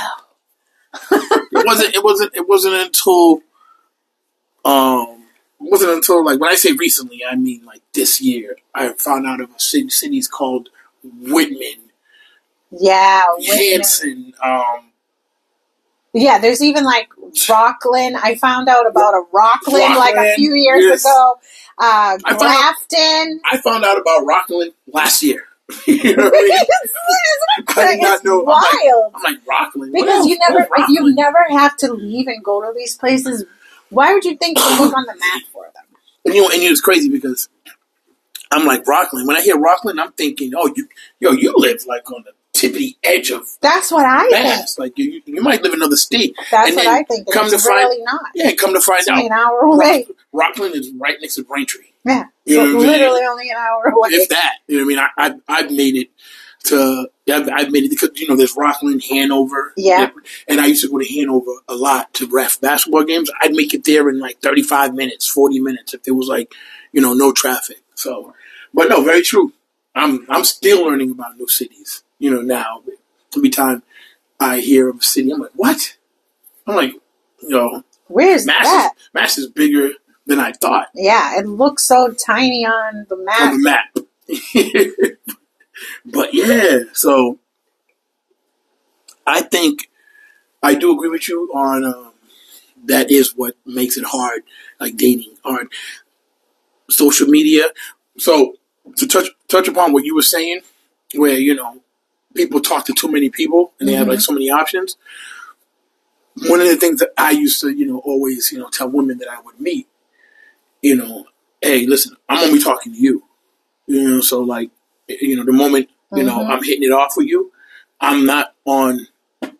it wasn't it wasn't it wasn't until um it wasn't until like when I say recently I mean like this year I found out of a city cities called Whitman, yeah, Whitman. Hanson, um yeah. There's even like Rockland. I found out about a Rockland, like a few years yes. ago. Uh, I found- Grafton. I found out about Rockland last year. you know I mean? I did not know. I'm like, wild I'm like Rockland. Because you never, you never have to leave and go to these places. Why would you think to look on the map for them? And you know, and it's crazy because I'm like Rockland. When I hear Rockland, I'm thinking, oh, you, yo, you live like on the tippity edge of That's what I think. Like you, you might live in another state. That's And what I think. Come it's to find, really not. yeah, come to find It's out, an hour away. Rockland is right next to Braintree. Yeah, You so know I mean? literally only an hour away. If that, you know what I mean? I, I, I've made it to, I've, I've made it because you know there's Rockland, Hanover. Yeah. And I used to go to Hanover a lot to ref basketball games. I'd make it there in like 35 minutes, 40 minutes if there was like, you know, no traffic. So, but no, very true. I'm I'm still learning about new cities. You know, now every time I hear of a city, I'm like, what? I'm like, you know, Where's Mass that? is, Mass is bigger than I thought Yeah, it looks so tiny on the map. on the map. but yeah, so I think I do agree with you on um, that is what makes it hard, like dating hard. Social media. So to touch touch upon what you were saying, where you know people talk to too many people and they have like so many options. One of the things that I used to, you know, always, you know, tell women that I would meet, you know, hey, listen, I'm be talking to you. You know, so like, you know, the moment, you know, Mhm. I'm hitting it off with you, I'm not on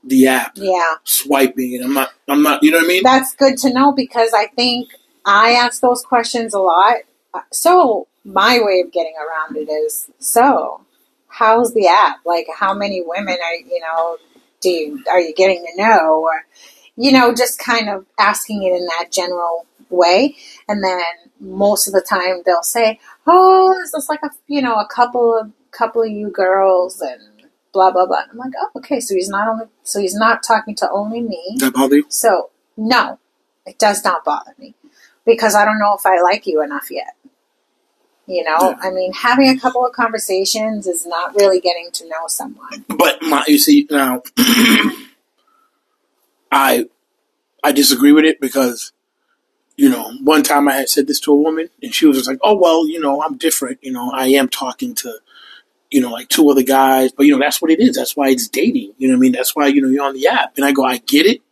the app Yeah, swiping and I'm not I'm not you know what I mean? that's good to know because I think I ask those questions a lot. So my way of getting around it is so how's the app? Like how many women are you know do you, are you getting to know or you know just kind of asking it in that general way and then most of the time they'll say oh it's just like a you know a couple of couple of you girls and blah blah blah i'm like oh okay so he's not only so he's not talking to only me that bother you? so, no, it does not bother me because I don't know if I like you enough yet. You know, Yeah. I mean, having a couple of conversations is not really getting to know someone. But my, you see now, I I disagree with it because you know one time I had said this to a woman and she was just like, "Oh well, you know I'm different. You know I am talking to you know like two other guys, but you know that's what it is. That's why it's dating. You know what I mean? That's why you know you're on the app." And I go, "I get it."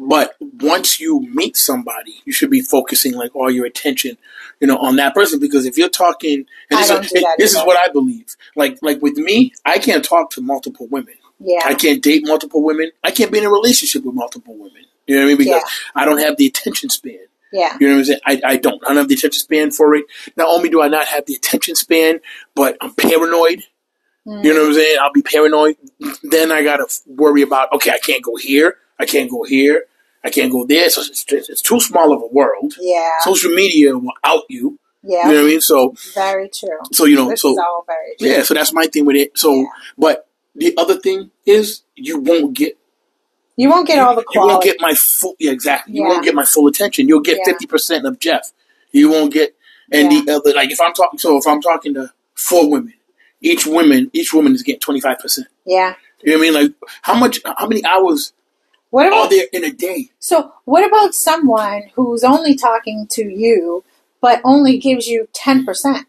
But once you meet somebody, you should be focusing like all your attention, you know, on that person. Because if you're talking, and this, is, this is what I believe. Like, like with me, I can't talk to multiple women. Yeah. I can't date multiple women. I can't be in a relationship with multiple women. You know what I mean? Because I don't have the attention span. yeah. You know what I'm saying? I, I don't. I don't have the attention span for it. Not only do I not have the attention span, but I'm paranoid. Mm. You know what I'm saying? I'll be paranoid. Then I gotta worry about. Okay, I can't go here. I can't go here. I can't go there. So it's, it's too small of a world. Yeah. Social media will out you. Yeah. You know what I mean? So Very true. so you know This so is all very true. yeah. So that's my thing with it. So Yeah. but the other thing is you won't get You won't get all the You won't get my full. Yeah, exactly. You won't get my full attention. You'll get Yeah. fifty percent of Jeff. You won't get and the other. Like if I'm talking, so if I'm talking to four women, each woman, each woman is getting twenty five percent. yeah. You know what I mean? Like how much? How many hours What about there in a day? so? What about someone who's only talking to you, but only gives you ten percent?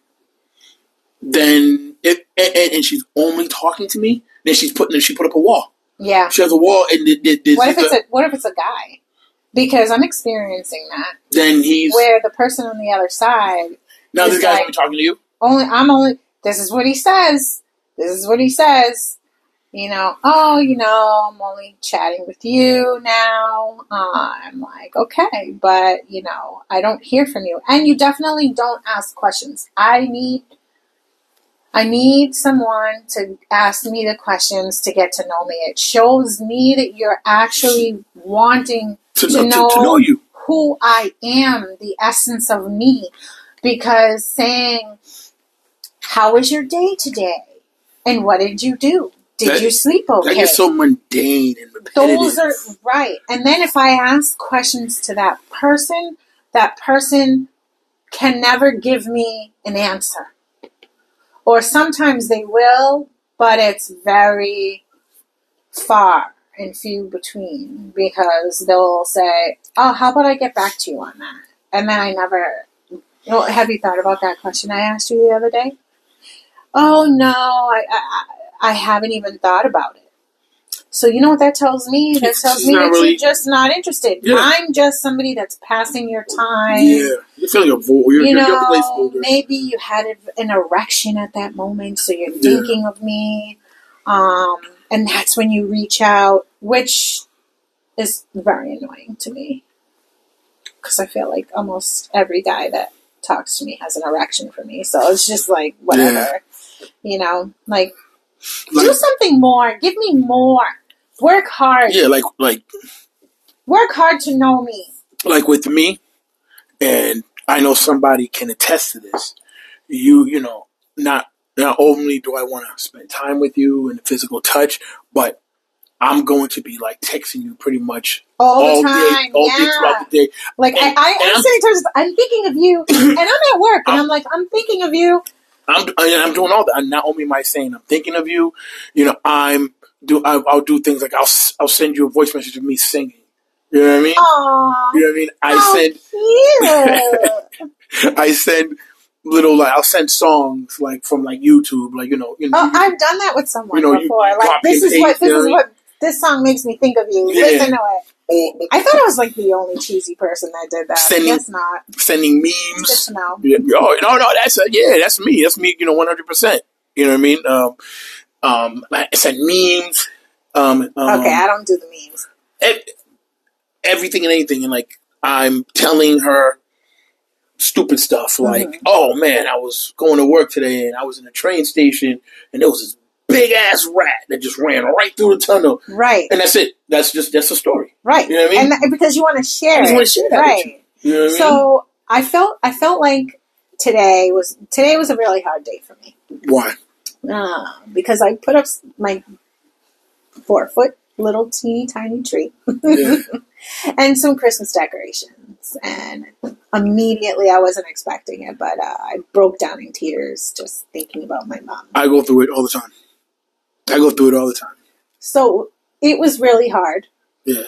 Then if and, and, she's only talking to me, then she's putting. She put up a wall. Yeah. She has a wall, and th- th- this What if it's the- a What if it's a guy? Because I'm experiencing that then he's where the person on the other side now this guy's like- only talking to you. only I'm only this is what he says. This is what he says. You know, oh, you know, I'm only chatting with you now. Uh, I'm like, okay, but you know, I don't hear from you, and you definitely don't ask questions. I need, I need someone to ask me the questions to get to know me. It shows me that you're actually wanting To, To know, to, to know you. who I am, the essence of me. Because saying, How was your day today? And what did you do? Did That- you sleep That okay? gets so mundane and repetitive. Those are right. And then if I ask questions to that person, that person can never give me an answer. Or sometimes they will, but it's very far and few between because they'll say, Oh, how about I get back to you on that? And then I never. Well, have you thought about that question I asked you the other day? Oh no, I I, I haven't even thought about it. So you know what that tells me? That tells me that really- you're just not interested. Yeah. I'm just somebody that's passing your time. yeah, you feel like a vo- you're, You you're, you're know, maybe you had an erection at that moment, so you're Yeah. thinking of me, um, and that's when you reach out, which is very annoying to me because I feel like almost every guy that talks to me has an erection for me. So it's just like whatever, you know, like do something more, give me more, work hard, yeah, like like work hard to know me. like with me, and I know somebody can attest to this. you, you know, not not only do I want to spend time with you and physical touch, but I'm going to be like texting you pretty much all, all the time. day, all yeah. day throughout the day. Like I, And- I, and I'm I'm- sitting I'm thinking of you, and I'm at work, and I'm like, I'm thinking of you. I'm I'm doing all that. And not only am I saying I'm thinking of you, you know, I'm do I, I'll do things like I'll I'll send you a voice message of me singing. You know what I mean? Aww, You know what I mean? I send. I send little like I'll send songs like from like YouTube, like you know, you oh, know, oh, I've done that with someone You know, before. you like this is what this is what what this song makes me think of you. Yeah. Listen to it. I thought I was like the only cheesy person that did that. Sending- not. sending Good memes. to know. Yeah, oh no, no, that's uh, yeah, that's me. That's me. You know, one hundred percent. You know what I mean? Um, um, I send memes. Um, um, Okay, I don't do the memes. ev- everything and anything, and like I'm telling her stupid stuff like, Mhm. "Oh man, I was going to work today, and I was in a train station, and there was this big ass rat that just ran right through the tunnel." Right, And that's it. That's just that's a story. right. You know what I mean? And that- because you want to share just it. wanna share that with right. You know what I mean? So I felt I felt like today was today was a really hard day for me Why? uh, because I put up my four foot little teeny tiny tree Yeah. and some Christmas decorations, and immediately I wasn't expecting it, but uh, I broke down in tears just thinking about my mom. I go through it all the time. I go through it all the time. So it was really hard, Yeah.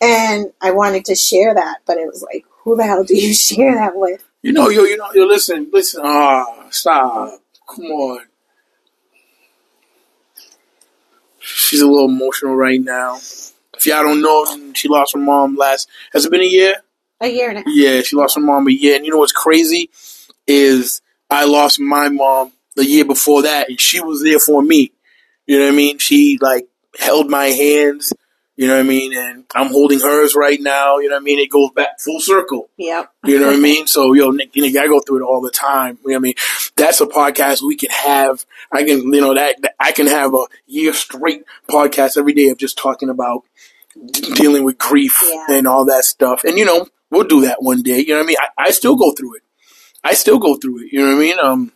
and I wanted to share that, but it was like, who the hell do you share that with? You know, yo, you know, yo, listen, listen. Ah, stop. Come on. She's a little emotional right now. If y'all don't know, she lost her mom last. Has it been a year? A year and a half. Yeah, she lost her mom a year. And you know what's crazy is I lost my mom the year before that, and she was there for me. You know what I mean? She like held my hands. You know what I mean? And I'm holding hers right now. You know what I mean? It goes back full circle. Yep. You know what I mean? So, yo, Nick, Nick, I go through it all the time. You know what I mean? That's a podcast we can have. I can, you know, that, that I can have a year straight podcast every day of just talking about d- dealing with grief Yeah. and all that stuff. And, you know, we'll do that one day. You know what I mean? I, I still go through it. I still go through it. You know what I mean? Um,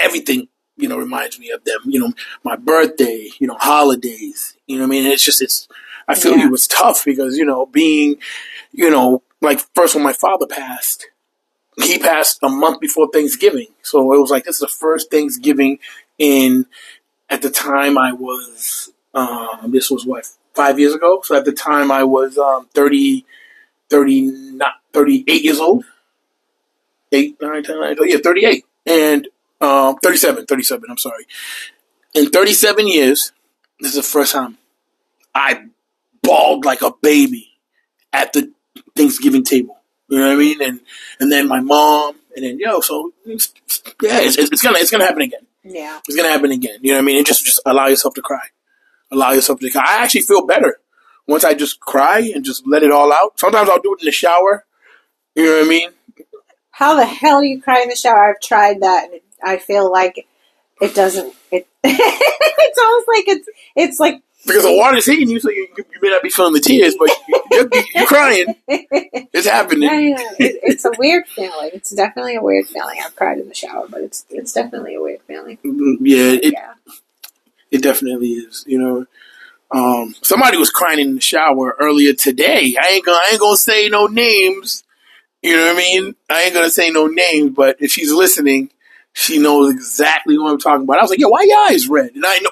everything, you know, reminds me of them. You know, my birthday, you know, holidays. You know what I mean? It's just, it's, I feel Yeah. you was tough because, you know, being, you know, like first when my father passed, he passed a month before Thanksgiving. So it was like, this is the first Thanksgiving in, at the time I was, um, this was what, five years ago? So at the time I was, um, 30, 30, not 38 years old. 8, 9, 10, 11, yeah, 38. And, um, 37, 37, I'm sorry. In 37 years, this is the first time I bawled like a baby at the Thanksgiving table. You know what I mean? And and then my mom, and then yo, so it's, yeah, it's, it's gonna it's gonna happen again. Yeah. It's gonna happen again. You know what I mean? And just just allow yourself to cry. Allow yourself to cry. I actually feel better once I just cry and just let it all out. Sometimes I'll do it in the shower. You know what I mean? How the hell do you cry in the shower? I've tried that, and it, I feel like it doesn't. It it's almost like it's it's like Because the water's hitting you, so you, you, may not be feeling the tears, but you, you're, you're crying. It's happening. It, it's a weird feeling. It's definitely a weird feeling. I've cried in the shower, but it's it's definitely a weird feeling. Yeah, it, yeah. It definitely is. You know, um, somebody was crying in the shower earlier today. I ain't gonna, I ain't gonna say no names. You know what I mean? I ain't gonna say no names, but if she's listening, she knows exactly what I'm talking about. I was like, "Yo, why your eyes red?" And I know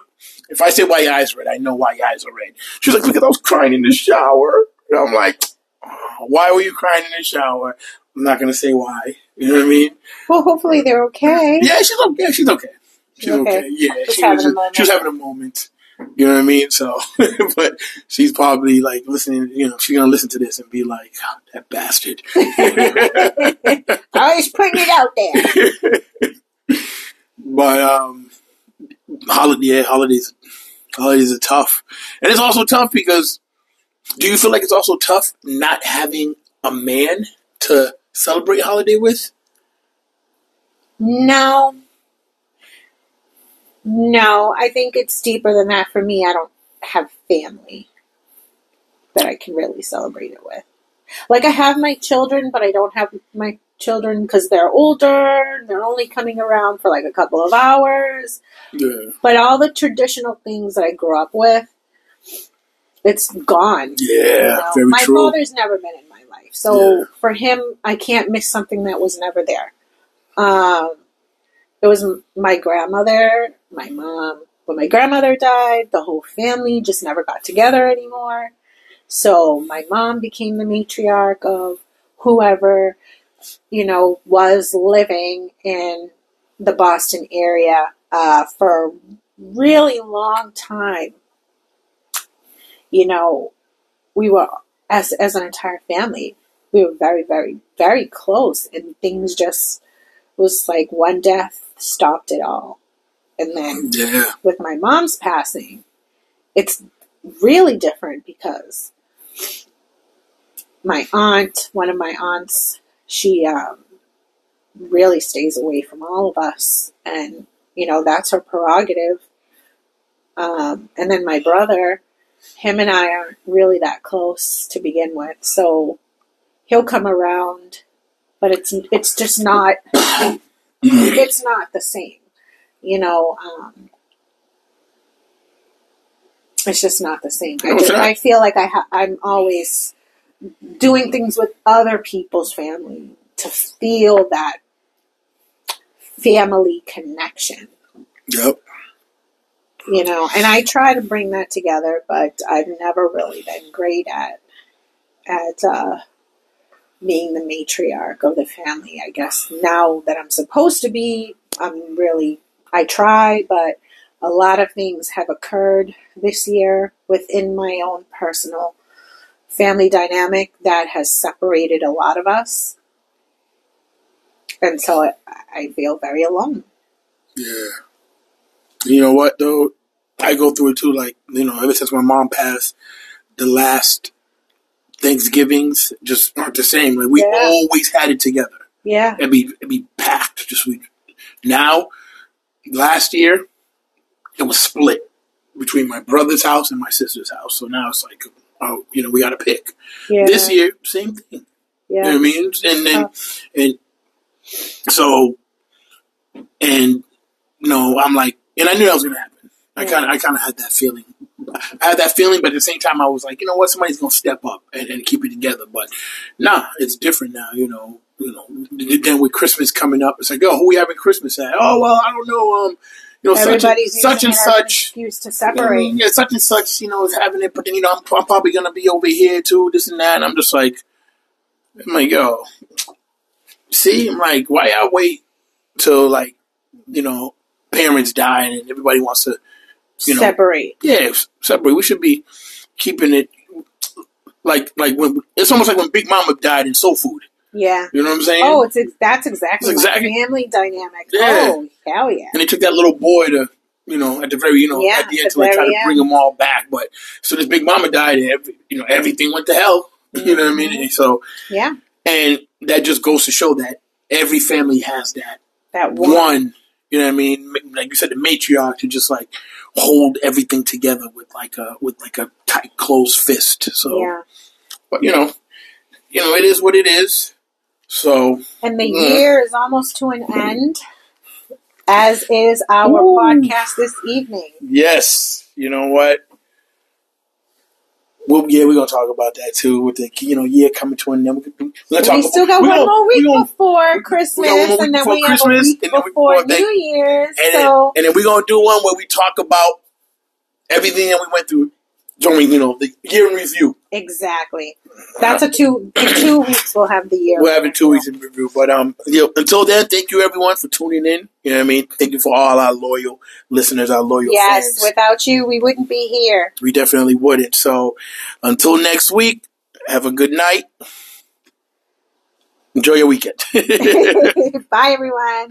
if I say why your eyes red, I know why your eyes are red. She was like, "Because I was crying in the shower." And I'm like, oh, "Why were you crying in the shower?" I'm not gonna say why. You know what I mean? Well, hopefully they're okay. Yeah, she's okay. Yeah, she's okay. She's Okay. okay. Yeah, Just she having was, a just, moment. she was having a moment. You know what I mean? So, but she's probably like listening. You know, she's gonna listen to this and be like, "Oh, "That bastard." I always putting it out there. but um, holiday, yeah, holidays, holidays are tough, and it's also tough because. Do you feel like it's also tough not having a man to celebrate holiday with? No. No, I think it's deeper than that for me. I don't have family that I can really celebrate it with. Like I have my children, but I don't have my children because they're older. They're only coming around for like a couple of hours. Yeah. But all the traditional things that I grew up with, it's gone. Yeah. you know? My true. father's never been in my life, so Yeah. for him, I can't miss something that was never there. Um, it was my grandmother, my mom. When my grandmother died, the whole family just never got together anymore. So my mom became the matriarch of whoever, you know, was living in the Boston area uh, for a really long time. You know, we were as as an entire family, we were very, very, very close, and things just was like one death stopped it all, and then Yeah. with my mom's passing, it's really different because my aunt, one of my aunts, she um, really stays away from all of us, and you know that's her prerogative. Um, and then my brother, him and I aren't really that close to begin with, so he'll come around, but it's it's just not it's not the same, you know. Um, it's just not the same. I, just, I feel like I ha- I'm always doing things with other people's family to feel that family connection, Yep. you know. And I try to bring that together, but I've never really been great at at uh, being the matriarch of the family. I guess now that I'm supposed to be, I'm really I try, but a lot of things have occurred this year within my own personal family dynamic that has separated a lot of us. And so I, I feel very alone. Yeah. You know what though? I go through it too. Like you know, ever since my mom passed, the last Thanksgivings just aren't the same. Like we Yeah. always had it together. Yeah. It'd be it'd be packed. Just we now. Last year, it was split between my brother's house and my sister's house. So now it's like, oh, you know, we got to pick. Yeah. This year, same thing. You know yeah. what I mean? And then, and so, and no, I'm like, and I knew that was gonna happen. I kind of, I kind of had that feeling. I had that feeling, but at the same time, I was like, you know what, somebody's gonna step up and, and keep it together. But nah, it's different now. You know, you know. Then with Christmas coming up, it's like, oh, who we having Christmas at? Oh, well, I don't know. Um, you know, such and, such and it as an such. excuse to I separate. mean, yeah, such and such, you know, is having it, but then, you know, I'm, I'm probably going to be over here too, this and that. And I'm just like, I'm like, yo, see, I'm like, why y'all wait till, like, you know, parents die and everybody wants to, you know, separate. yeah, separate. We should be keeping it like, like when, it's almost like when Big Mama died in Soul Food. Yeah. You know what I'm saying? Oh, it's that's exactly, It's exactly- family dynamic. Yeah. Oh, hell yeah. and they took that little boy to, you know, at the very, you know, Yeah, at the end to try to bring them all back. But so this big mama died, and every, you know, everything went to hell. You know what I mean? And so, Yeah. and that just goes to show that every family has that That one. one. You know what I mean? Like you said, the matriarch to just like hold everything together with like a with like a tight closed fist. So, Yeah. but you know, you know, it is what it is. So, And the Yeah. year is almost to an end, as is our Ooh. podcast this evening. Yes, you know what? Well, yeah, we're gonna talk about that too with the you know year coming to an end. We're gonna, talk we still got we're one gonna- more week gonna- before Christmas, week and then we have a week then before before New Year's. and then, So and then we're gonna do one where we talk about everything that we went through during you know the year in review. exactly, that's a two. In two weeks, we'll have the year. We're having two weeks in review, but um, you know, until then, thank you everyone for tuning in. You know what I mean? Thank you for all our loyal listeners, our loyal Yes, fans. without you, we wouldn't be here. we definitely wouldn't. So until next week, have a good night. Enjoy your weekend. Bye, everyone.